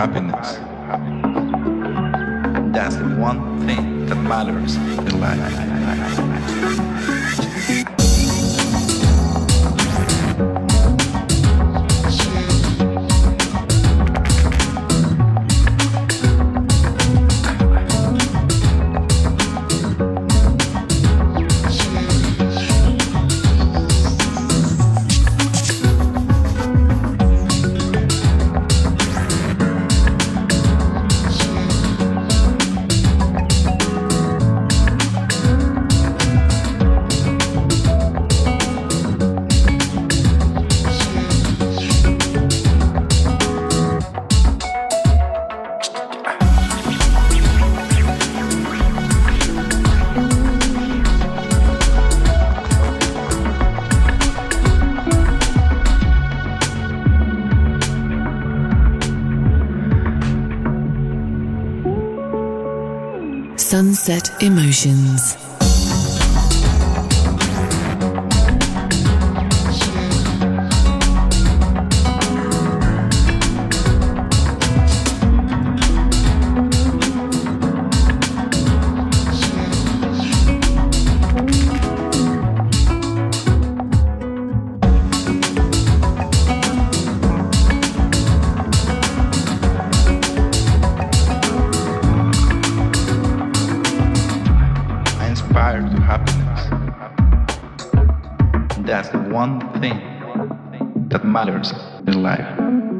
Happiness. That's the one thing that matters in life. Sunset Emotions. That's the one thing that matters in life.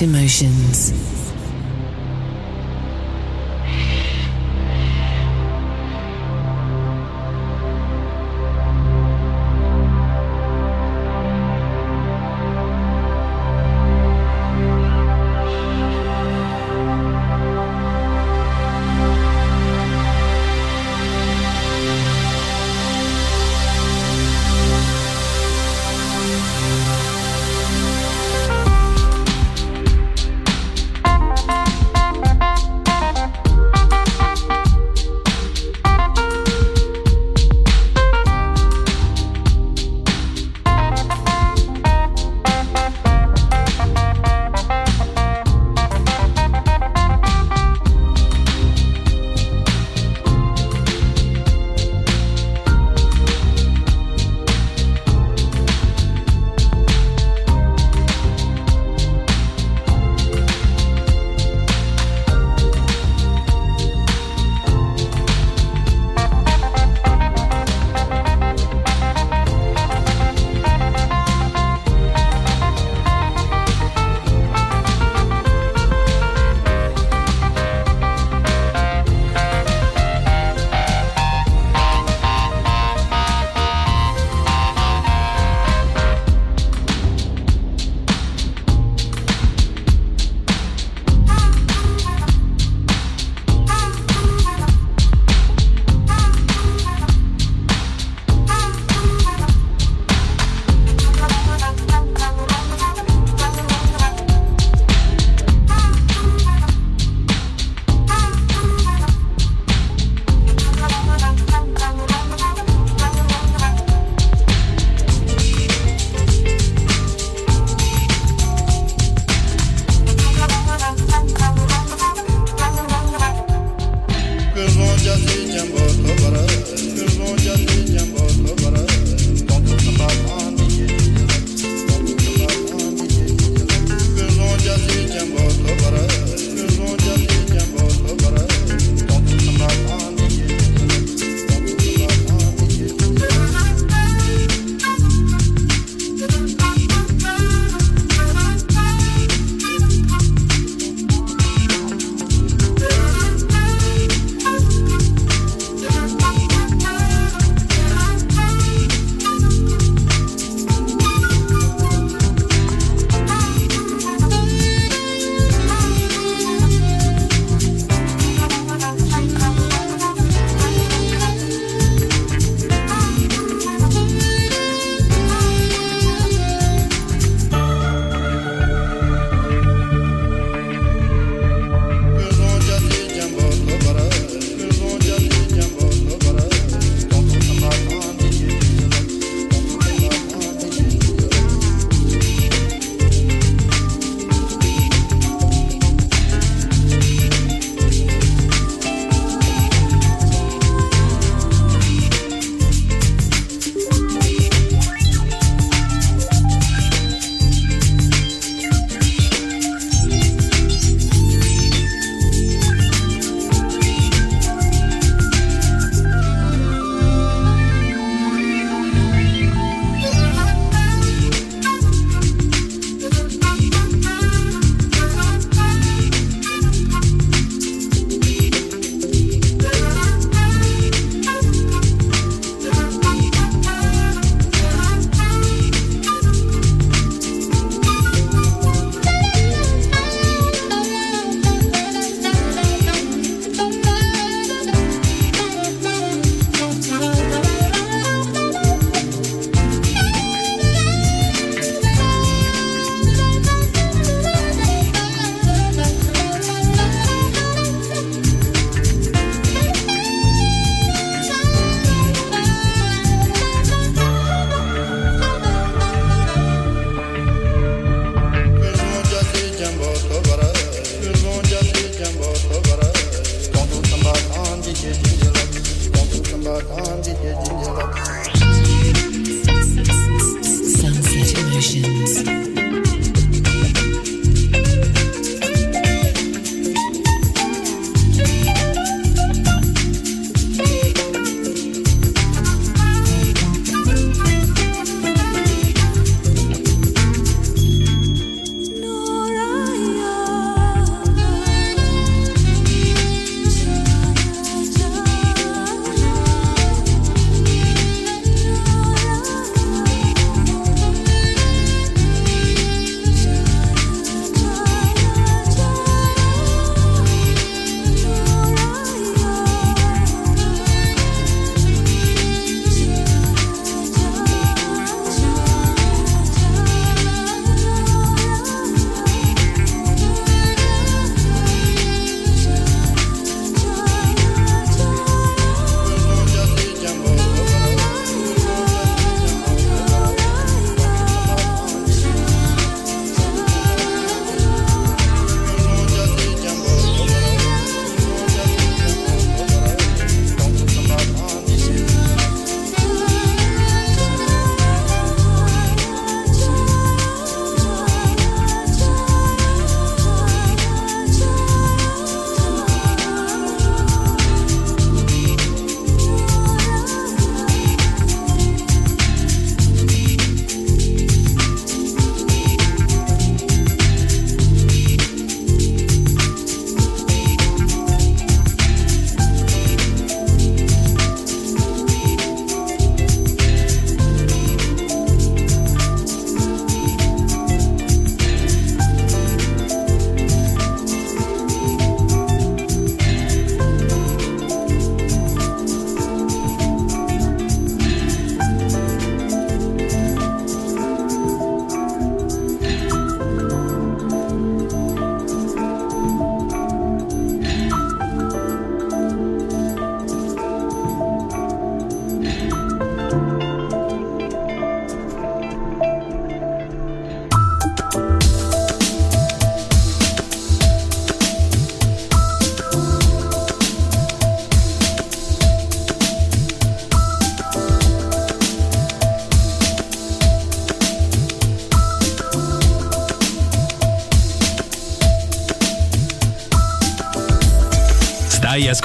Emotions.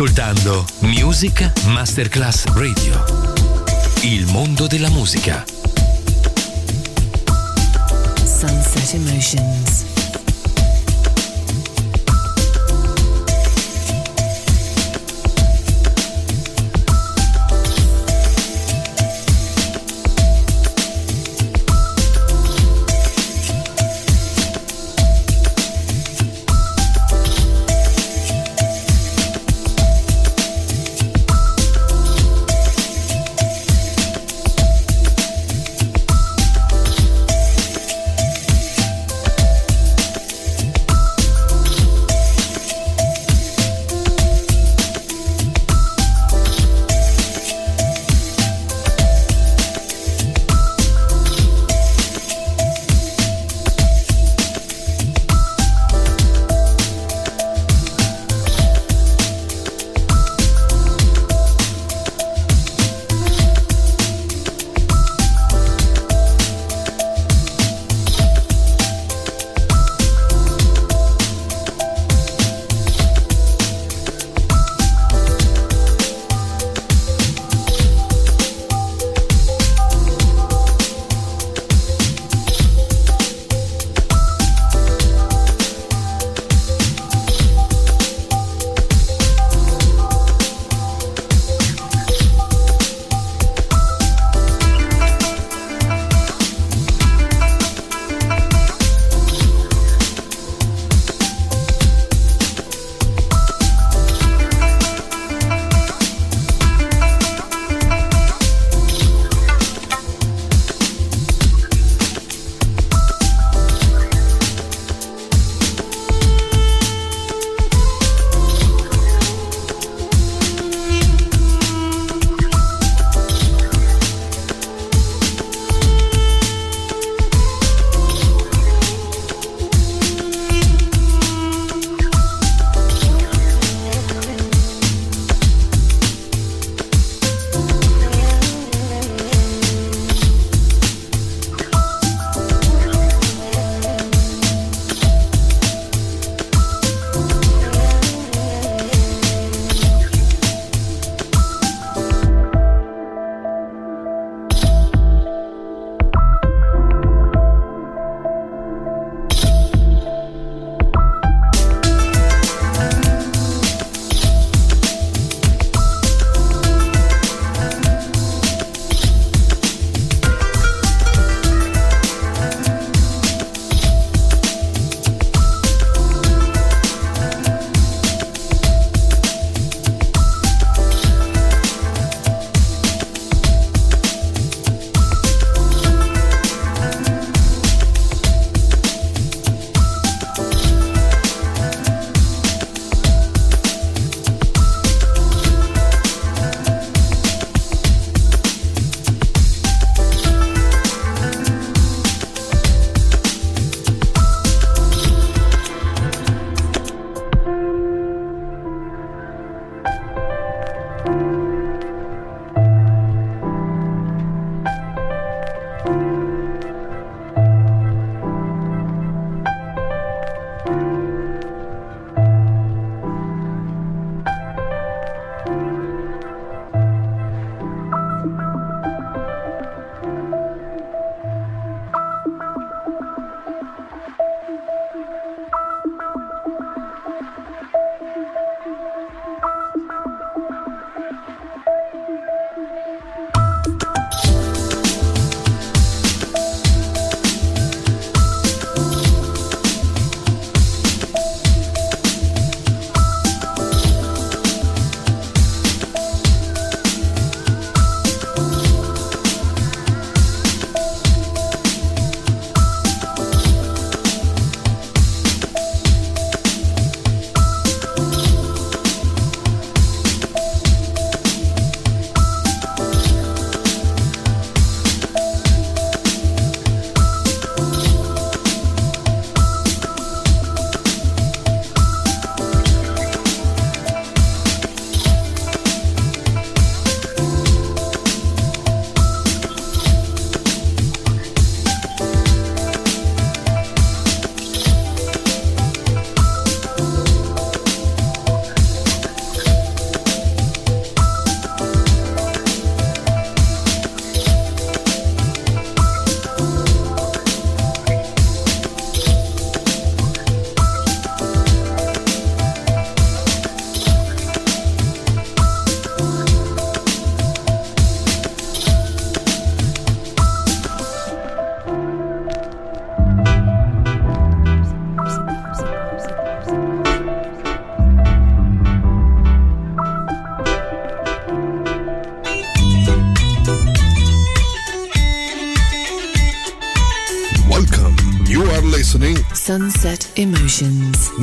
Ascoltando Music Masterclass Radio. Il mondo della musica. Sunset Emotions.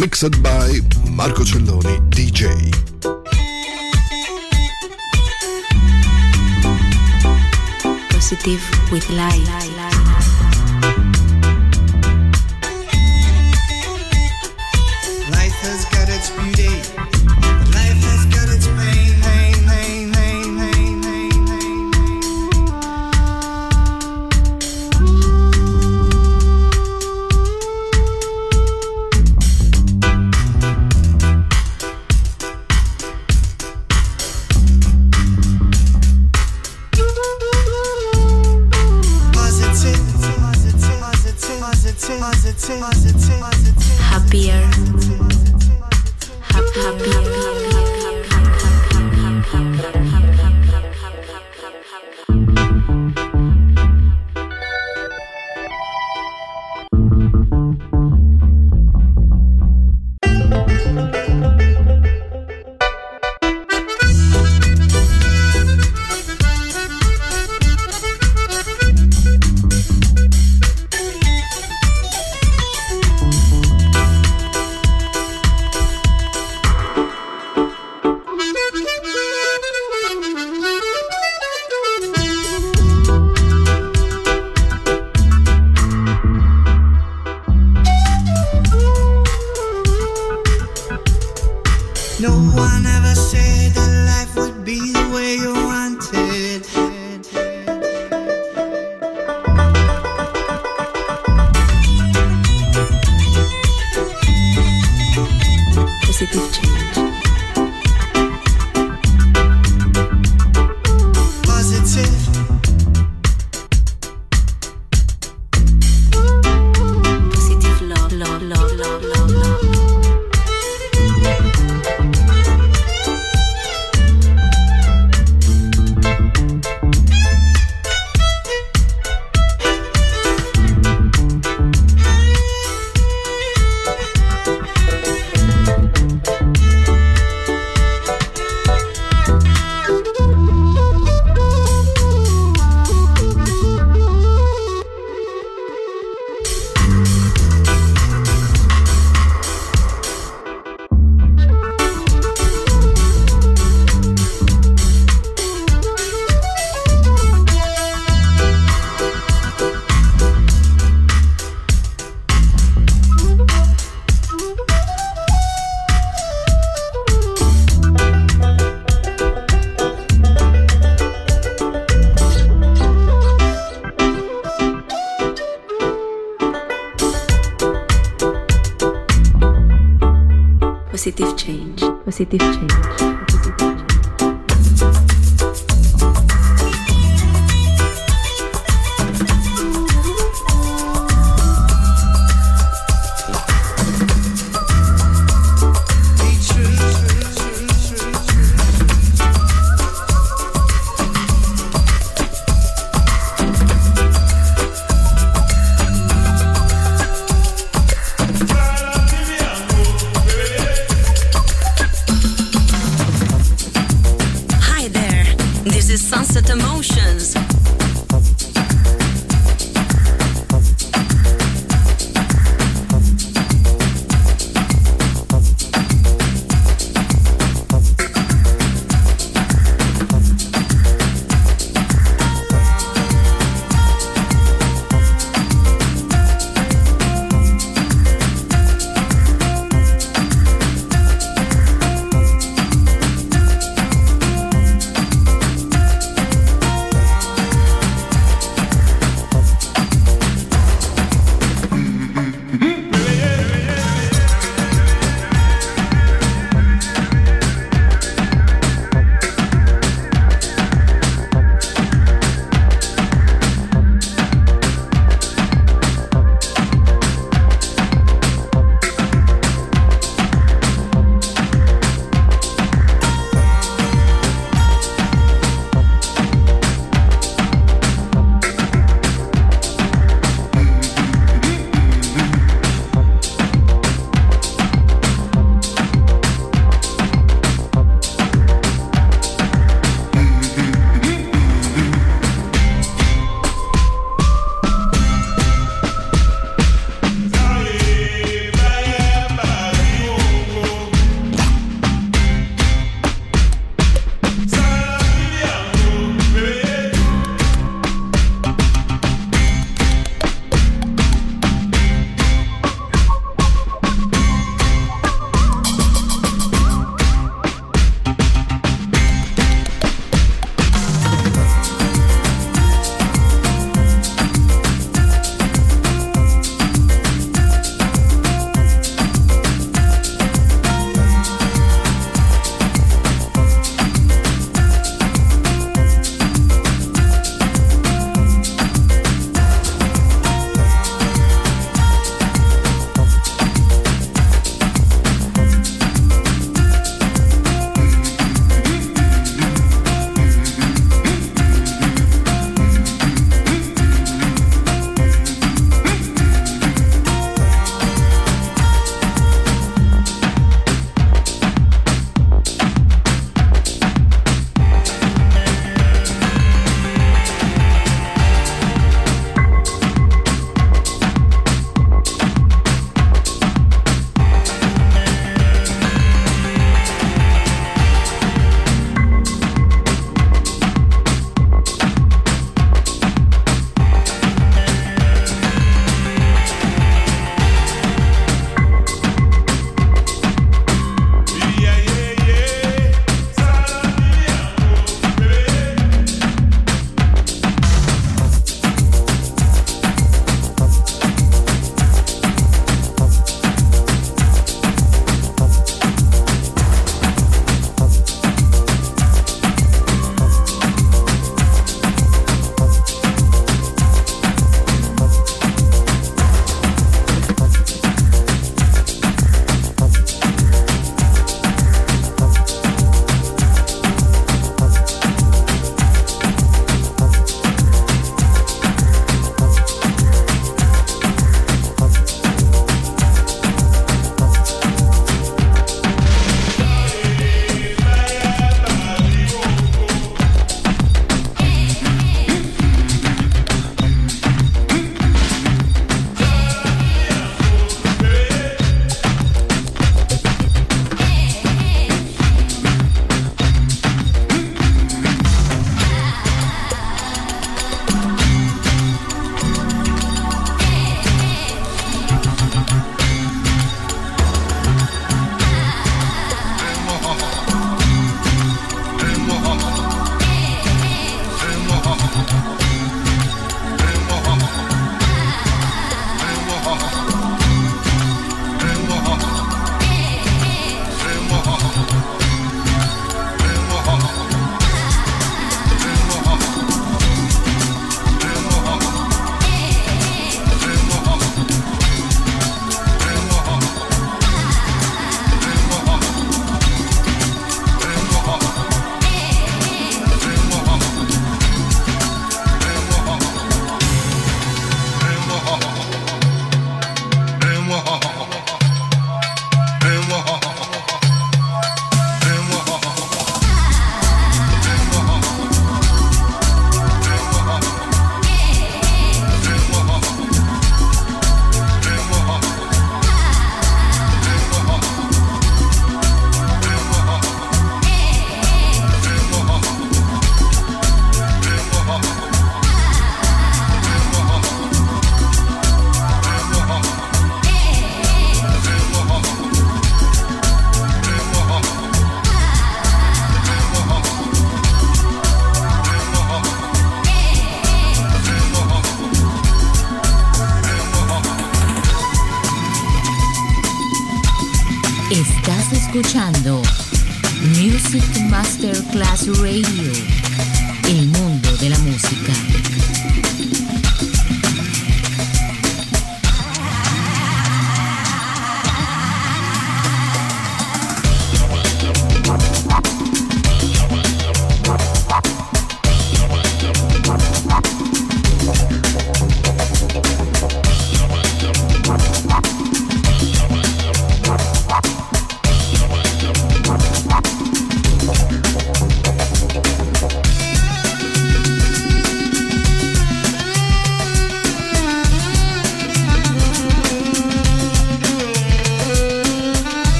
Mixed by Marco Celloni, DJ. Positive with light.